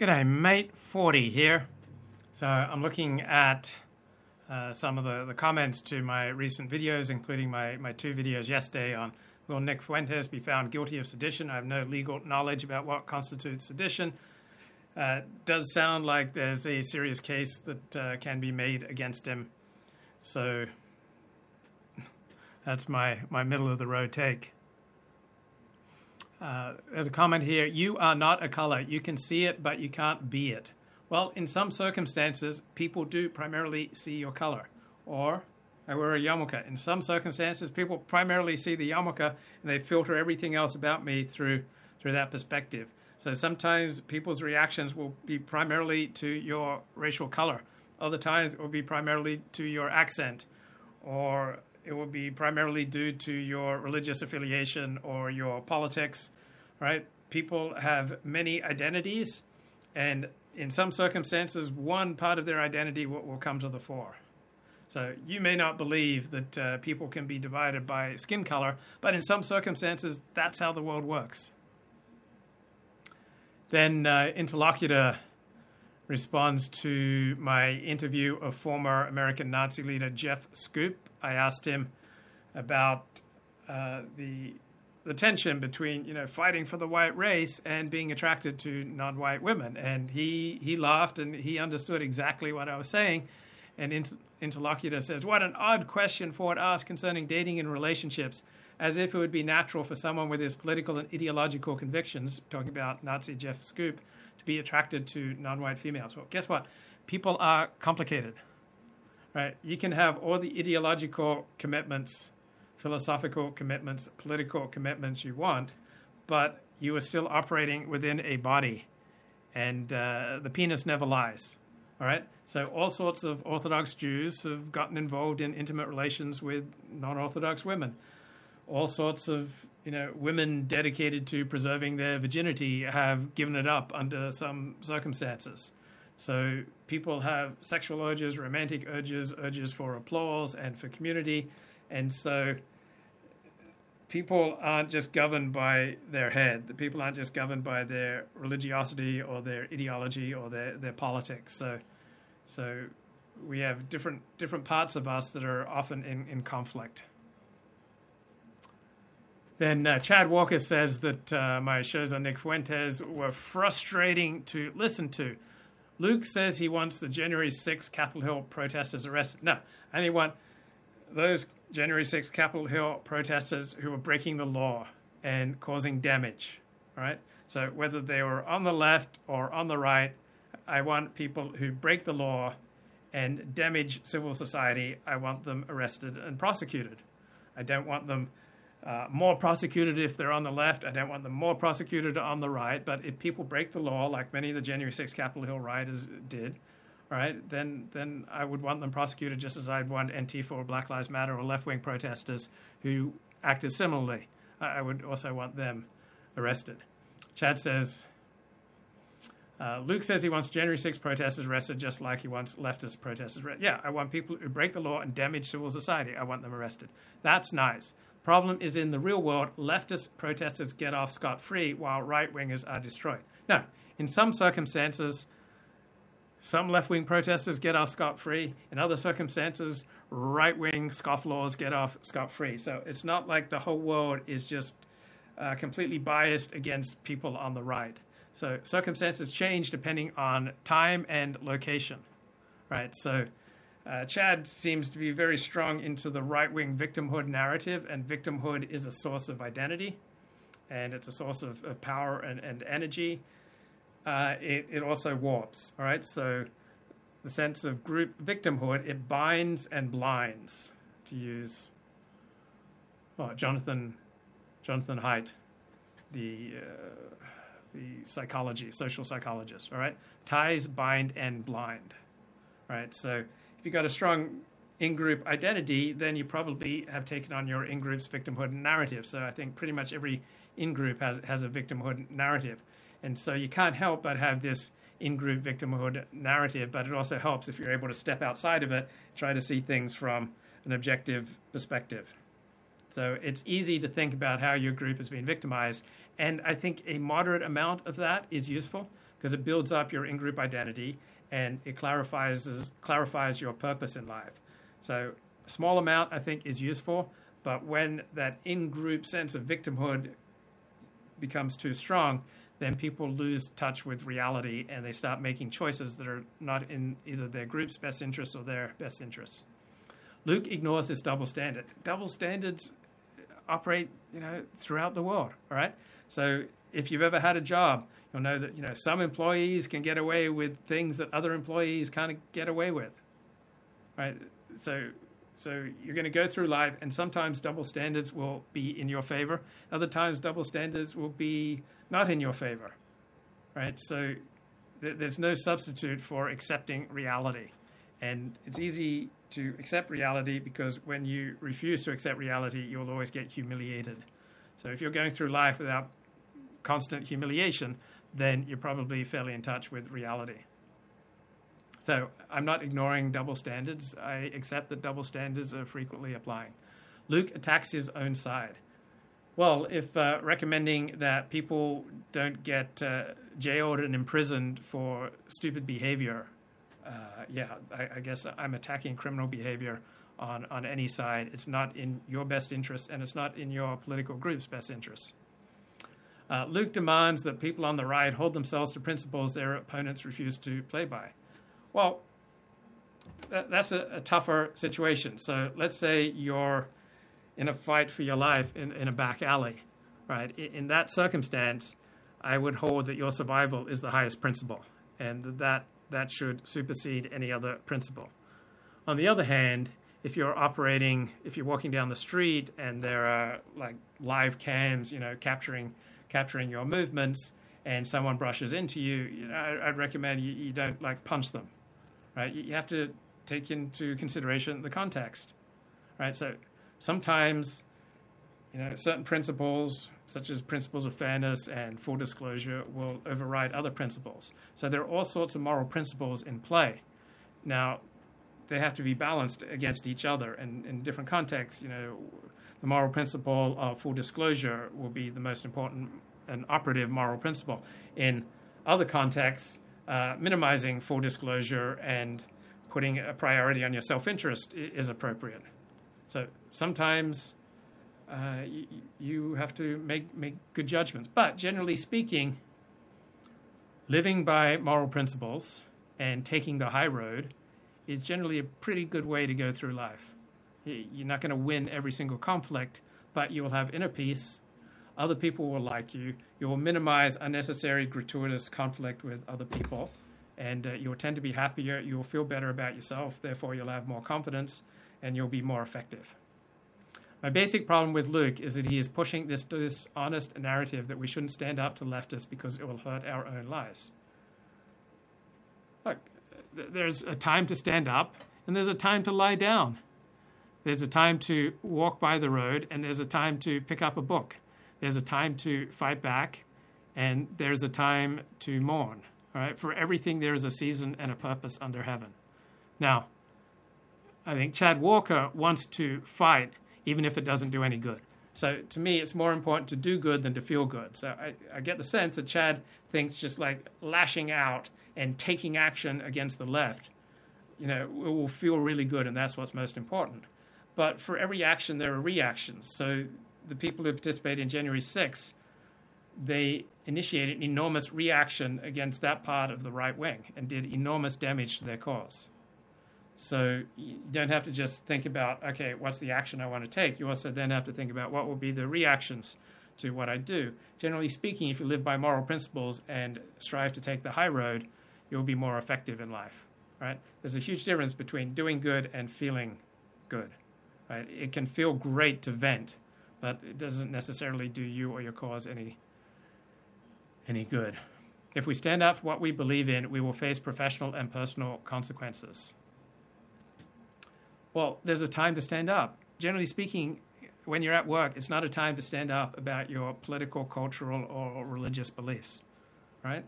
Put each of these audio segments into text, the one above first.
G'day, mate. 40 here. So I'm looking at uh, some of the, the comments to my recent videos, including my, my two videos yesterday on Will Nick Fuentes be found guilty of sedition? I have no legal knowledge about what constitutes sedition. Uh, does sound like there's a serious case that uh, can be made against him. So that's my, my middle of the road take. Uh, there's a comment here you are not a color. You can see it, but you can't be it. Well, in some circumstances, people do primarily see your color. Or I wear a yarmulke. In some circumstances, people primarily see the yarmulke and they filter everything else about me through through that perspective. So sometimes people's reactions will be primarily to your racial color. Other times it will be primarily to your accent, or it will be primarily due to your religious affiliation or your politics, right? People have many identities, and in some circumstances, one part of their identity will, will come to the fore. So you may not believe that uh, people can be divided by skin color, but in some circumstances, that's how the world works. Then uh, interlocutor responds to my interview of former American Nazi leader Jeff Schoep. I asked him about uh, the the tension between you know fighting for the white race and being attracted to non-white women, and he he laughed and he understood exactly what I was saying. And inter- interlocutor says, "What an odd question Ford asked concerning dating and relationships." As if it would be natural for someone with his political and ideological convictions, talking about Nazi Jeff Schoep, to be attracted to non-white females. Well, guess what? People are complicated, right? You can have all the ideological commitments, philosophical commitments, political commitments you want, but you are still operating within a body, and uh, the penis never lies. All right. So all sorts of Orthodox Jews have gotten involved in intimate relations with non-Orthodox women. All sorts of you know, women dedicated to preserving their virginity have given it up under some circumstances. So people have sexual urges, romantic urges, urges for applause and for community. And so people aren't just governed by their head. The people aren't just governed by their religiosity or their ideology or their, their politics. So, so we have different different parts of us that are often in, in conflict. Then uh, Chad Walker says that uh, my shows on Nick Fuentes were frustrating to listen to. Luke says he wants the January 6th Capitol Hill protesters arrested. No, I only want those January 6th Capitol Hill protesters who were breaking the law and causing damage. All right. So whether they were on the left or on the right, I want people who break the law and damage civil society. I want them arrested and prosecuted. I don't want them uh, more prosecuted if they're on the left. I don't want them more prosecuted on the right. But if people break the law, like many of the January 6th Capitol Hill rioters did, right, then then I would want them prosecuted just as I'd want Antifa or Black Lives Matter or left wing protesters who acted similarly. I would also want them arrested. Chad says. Uh, Luke says he wants January 6 protesters arrested just like he wants leftist protesters arrested. Yeah, I want people who break the law and damage civil society. I want them arrested. That's nice. Problem is in the real world, leftist protesters get off scot free while right wingers are destroyed. Now, in some circumstances, some left wing protesters get off scot free. In other circumstances, right wing scofflaws get off scot free. So it's not like the whole world is just uh, completely biased against people on the right. So circumstances change depending on time and location, right? So uh, Chad seems to be very strong into the right wing victimhood narrative, and victimhood is a source of identity and it's a source of, of power and, and energy. Uh, it, it also warps, all right? So the sense of group victimhood, it binds and blinds, to use Jonathan, Jonathan Haidt, the, uh, the psychology, social psychologist, all right? Ties, bind, and blind, right? So if you've got a strong in-group identity, then you probably have taken on your in-group's victimhood narrative. So I think pretty much every in-group has has a victimhood narrative, and so you can't help but have this in-group victimhood narrative. But it also helps if you're able to step outside of it, try to see things from an objective perspective. So it's easy to think about how your group has been victimized, and I think a moderate amount of that is useful. Because it builds up your in-group identity and it clarifies clarifies your purpose in life. So a small amount I think is useful, but when that in-group sense of victimhood becomes too strong, then people lose touch with reality and they start making choices that are not in either their group's best interests or their best interests. Luke ignores this double standard. Double standards operate, you know, throughout the world. All right. So if you've ever had a job, you'll know that you know some employees can get away with things that other employees can't get away with. Right. So so you're going to go through life, and sometimes double standards will be in your favor. Other times, double standards will be not in your favor. Right. So th- there's no substitute for accepting reality, and it's easy to accept reality because when you refuse to accept reality, you'll always get humiliated. So if you're going through life without constant humiliation, then you're probably fairly in touch with reality. So I'm not ignoring double standards. I accept that double standards are frequently applying. Luke attacks his own side. Well, if uh, recommending that people don't get uh, jailed and imprisoned for stupid behavior uh, yeah, I, I, guess I'm attacking criminal behavior on, on any side. It's not in your best interest, and it's not in your political group's best interest. Uh, Luke demands that people on the right hold themselves to principles their opponents refuse to play by. Well, that, that's a, a, tougher situation. So let's say you're in a fight for your life in, in a back alley, right? In, in that circumstance, I would hold that your survival is the highest principle, and that that should supersede any other principle. On the other hand, if you're operating, if you're walking down the street and there are like live cams, you know, capturing capturing your movements, and someone brushes into you, you know, I, would recommend you, you, don't like punch them, right? You, you have to take into consideration the context, right? So sometimes, you know, certain principles such as principles of fairness and full disclosure, will override other principles. So there are all sorts of moral principles in play. Now, they have to be balanced against each other, and in different contexts, you know, the moral principle of full disclosure will be the most important and operative moral principle. In other contexts, uh, minimizing full disclosure and putting a priority on your self interest is appropriate. So sometimes uh, you, you have to make, make good judgments. But generally speaking, living by moral principles and taking the high road is generally a pretty good way to go through life. You're not going to win every single conflict, but you will have inner peace. Other people will like you. You will minimize unnecessary, gratuitous conflict with other people, and uh, you'll tend to be happier. You'll feel better about yourself. Therefore, you'll have more confidence, and you'll be more effective. My basic problem with Luke is that he is pushing this dishonest narrative that we shouldn't stand up to leftists because it will hurt our own lives. Look, there's a time to stand up and there's a time to lie down. There's a time to walk by the road and there's a time to pick up a book. There's a time to fight back and there's a time to mourn. All right, for everything there is a season and a purpose under heaven. Now, I think Chad Walker wants to fight even if it doesn't do any good. So to me, it's more important to do good than to feel good. So I, I get the sense that Chad thinks just like lashing out and taking action against the left, you know, will feel really good, and that's what's most important. But for every action, there are reactions. So the people who participated in January 6th, they initiated an enormous reaction against that part of the right wing and did enormous damage to their cause. So you don't have to just think about, okay, what's the action I want to take? You also then have to think about what will be the reactions to what I do. Generally speaking, if you live by moral principles and strive to take the high road, you'll be more effective in life, right? There's a huge difference between doing good and feeling good, right? It can feel great to vent, but it doesn't necessarily do you or your cause any any good. If we stand up for what we believe in, we will face professional and personal consequences. Well, there's a time to stand up. Generally speaking, when you're at work, it's not a time to stand up about your political, cultural, or religious beliefs, right?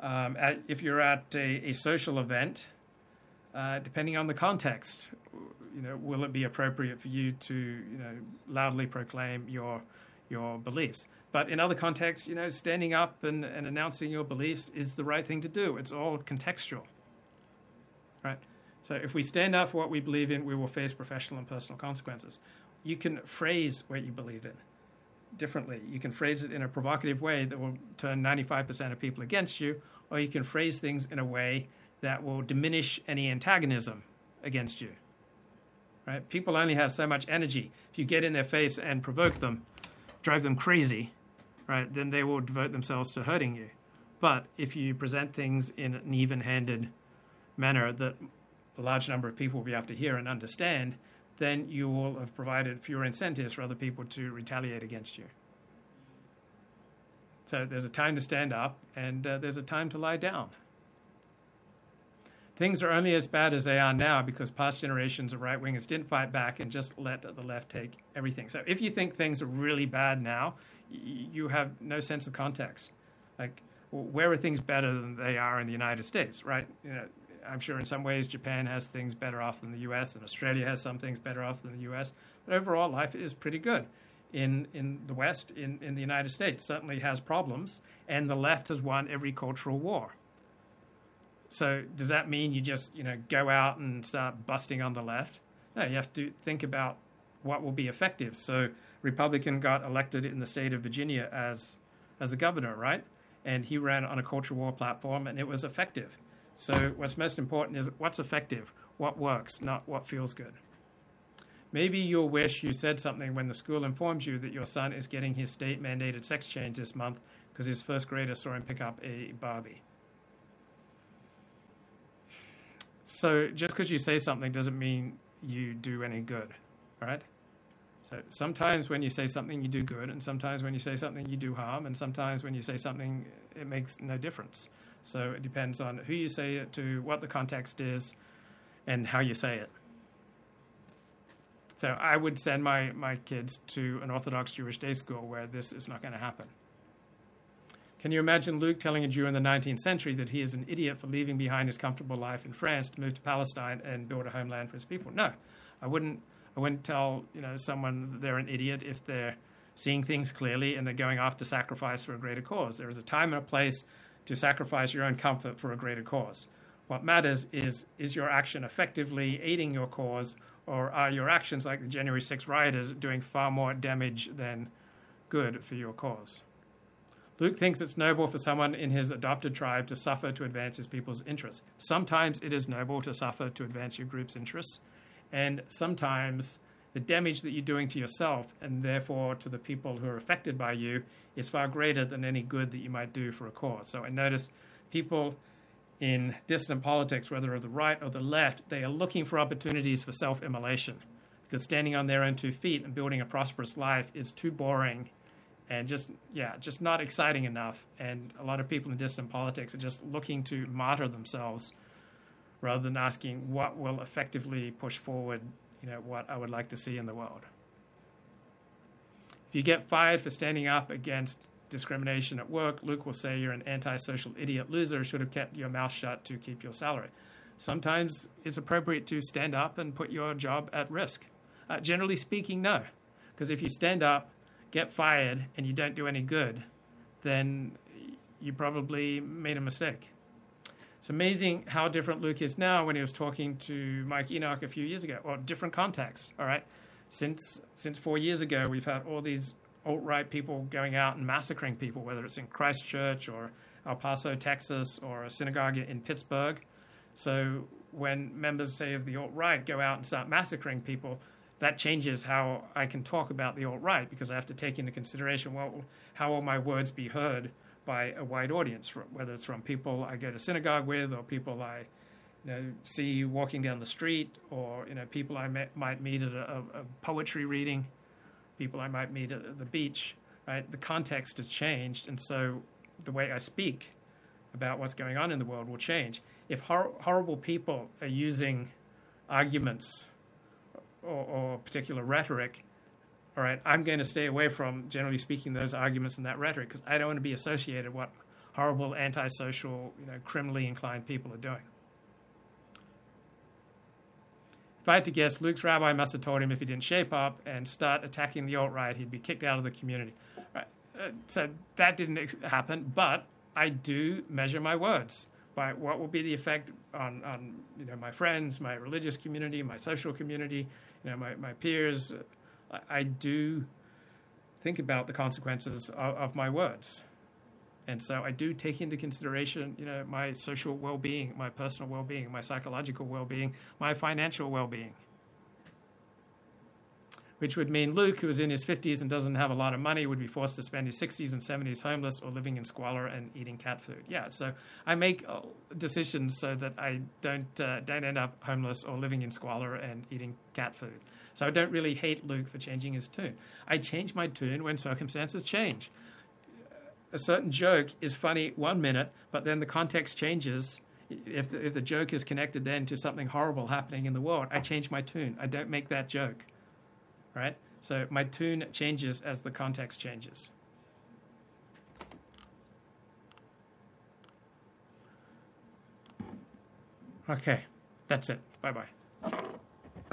Um, at, if you're at a, a social event, uh, depending on the context, you know, will it be appropriate for you to, you know, loudly proclaim your your beliefs? But in other contexts, you know, standing up and, and announcing your beliefs is the right thing to do. It's all contextual, right? So if we stand up for what we believe in, we will face professional and personal consequences. You can phrase what you believe in differently. You can phrase it in a provocative way that will turn 95% of people against you, or you can phrase things in a way that will diminish any antagonism against you. Right? People only have so much energy. If you get in their face and provoke them, drive them crazy, right, then they will devote themselves to hurting you. But if you present things in an even-handed manner that a large number of people will be able to hear and understand, then you will have provided fewer incentives for other people to retaliate against you. So there's a time to stand up and uh, there's a time to lie down. Things are only as bad as they are now because past generations of right wingers didn't fight back and just let the left take everything. So if you think things are really bad now, you have no sense of context. Like, where are things better than they are in the United States, right? You know, I'm sure in some ways Japan has things better off than the U.S. and Australia has some things better off than the U.S. But overall, life is pretty good in in the West. In in the United States, certainly has problems, and the left has won every cultural war. So does that mean you just you know go out and start busting on the left? No, you have to think about what will be effective. So Republican got elected in the state of Virginia as as the governor, right? And he ran on a culture war platform, and it was effective. So what's most important is what's effective, what works, not what feels good. Maybe you'll wish you said something when the school informs you that your son is getting his state mandated sex change this month because his first grader saw him pick up a Barbie. So just because you say something doesn't mean you do any good, right? So sometimes when you say something, you do good, and sometimes when you say something, you do harm, and sometimes when you say something, it makes no difference. So it depends on who you say it to, what the context is, and how you say it. So I would send my, my kids to an Orthodox Jewish day school where this is not going to happen. Can you imagine Luke telling a Jew in the 19th century that he is an idiot for leaving behind his comfortable life in France to move to Palestine and build a homeland for his people? No, I wouldn't I wouldn't tell you know someone they're an idiot if they're seeing things clearly and they're going to sacrifice for a greater cause. There is a time and a place to sacrifice your own comfort for a greater cause. What matters is is your action effectively aiding your cause, or are your actions like the January 6 rioters doing far more damage than good for your cause? Luke thinks it's noble for someone in his adopted tribe to suffer to advance his people's interests. Sometimes it is noble to suffer to advance your group's interests. And sometimes the damage that you're doing to yourself and therefore to the people who are affected by you is far greater than any good that you might do for a cause. So I notice people in distant politics, whether of the right or the left, they are looking for opportunities for self immolation because standing on their own two feet and building a prosperous life is too boring and just, yeah, just not exciting enough. And a lot of people in distant politics are just looking to martyr themselves rather than asking what will effectively push forward, you know, what I would like to see in the world. If you get fired for standing up against discrimination at work, Luke will say you're an antisocial idiot loser, should have kept your mouth shut to keep your salary. Sometimes it's appropriate to stand up and put your job at risk. Uh, generally speaking, no. Because if you stand up, get fired, and you don't do any good, then you probably made a mistake. It's amazing how different Luke is now when he was talking to Mike Enoch a few years ago, or different context. All right, since since four years ago, we've had all these alt right people going out and massacring people, whether it's in Christchurch or El Paso, Texas, or a synagogue in Pittsburgh. So when members, say, of the alt right go out and start massacring people, that changes how I can talk about the alt right because I have to take into consideration well, how will my words be heard by a wide audience, whether it's from people I go to synagogue with or people I you know, see walking down the street or you know people I met, might meet at a, a, poetry reading, people I might meet at the beach. Right, the context has changed, and so the way I speak about what's going on in the world will change. If hor- horrible people are using arguments or, or particular rhetoric all right, I'm going to stay away from, generally speaking, those arguments and that rhetoric because I don't want to be associated with what horrible, antisocial, you know, criminally inclined people are doing. If I had to guess, Luke's rabbi must have told him if he didn't shape up and start attacking the alt right, he'd be kicked out of the community. Right. uh, so that didn't ex- happen, but I do measure my words by what will be the effect on, on you know, my friends, my religious community, my social community, you know, my, my peers. I, I do think about the consequences of, of my words. And so I do take into consideration, you know, my social well-being, my personal well-being, my psychological well-being, my financial well-being which would mean Luke, who is in his 50s and doesn't have a lot of money, would be forced to spend his 60s and 70s homeless or living in squalor and eating cat food. Yeah, so I make uh, decisions so that I don't uh, don't end up homeless or living in squalor and eating cat food. So I don't really hate Luke for changing his tune. I change my tune when circumstances change. A certain joke is funny one minute, but then the context changes. If the, if the joke is connected then to something horrible happening in the world, I change my tune. I don't make that joke right? So my tune changes as the context changes. Okay, that's it. Bye bye.